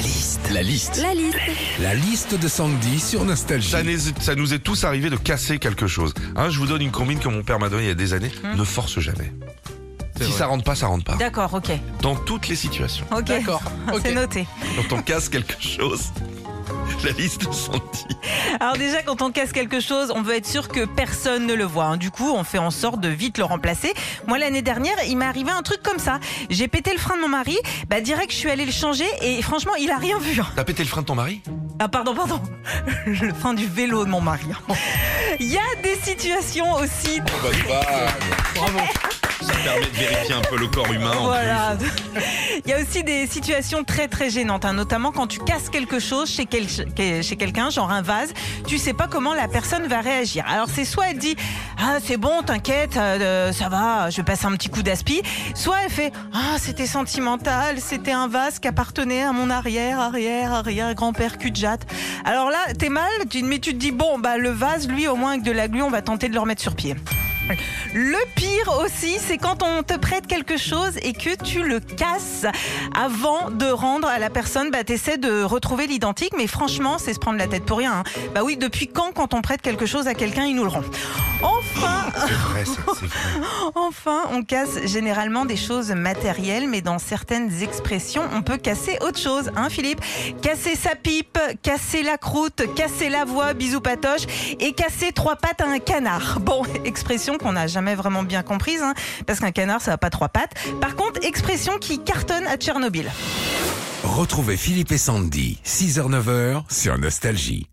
La liste. La liste. La liste. La liste de Sandy sur Nostalgie. Ça, ça nous est tous arrivé de casser quelque chose. Hein, je vous donne une combine que mon père m'a donnée il y a des années. Ne force jamais. Si ça rentre pas, ça rentre pas. D'accord, ok. Dans toutes les situations. Ok. D'accord, ok. C'est noté. Quand on casse quelque chose, la liste de Sandy. Alors déjà, quand on casse quelque chose, on veut être sûr que personne ne le voit. hein. Du coup, on fait en sorte de vite le remplacer. Moi, l'année dernière, il m'est arrivé un truc comme ça. J'ai pété le frein de mon mari. Bah, direct, je suis allée le changer et franchement, il a rien vu. hein. T'as pété le frein de ton mari? Ah, pardon, pardon. Le frein du vélo de mon mari. hein. Il y a des situations aussi Bravo. Permet de vérifier un peu le corps humain. en Voilà. Il y a aussi des situations très très gênantes, hein, notamment quand tu casses quelque chose chez, quel- chez quelqu'un, genre un vase, tu sais pas comment la personne va réagir. Alors c'est soit elle dit ah c'est bon t'inquiète euh, ça va je vais passer un petit coup d'aspi, soit elle fait ah c'était sentimental c'était un vase qui appartenait à mon arrière arrière arrière grand-père cul de jatte. Alors là t'es mal tu- mais tu te dis bon bah le vase lui au moins avec de la glu on va tenter de le remettre sur pied. Le pire aussi, c'est quand on te prête quelque chose et que tu le casses avant de rendre à la personne. Bah, t'essaies de retrouver l'identique, mais franchement, c'est se prendre la tête pour rien. hein. Bah oui, depuis quand, quand on prête quelque chose à quelqu'un, il nous le rend Enfin, C'est vrai, ça, c'est vrai. enfin, on casse généralement des choses matérielles, mais dans certaines expressions, on peut casser autre chose, hein, Philippe? Casser sa pipe, casser la croûte, casser la voix, bisous patoche, et casser trois pattes à un canard. Bon, expression qu'on n'a jamais vraiment bien comprise, hein, parce qu'un canard, ça n'a pas trois pattes. Par contre, expression qui cartonne à Tchernobyl. Retrouvez Philippe et Sandy, 6h-9h sur Nostalgie.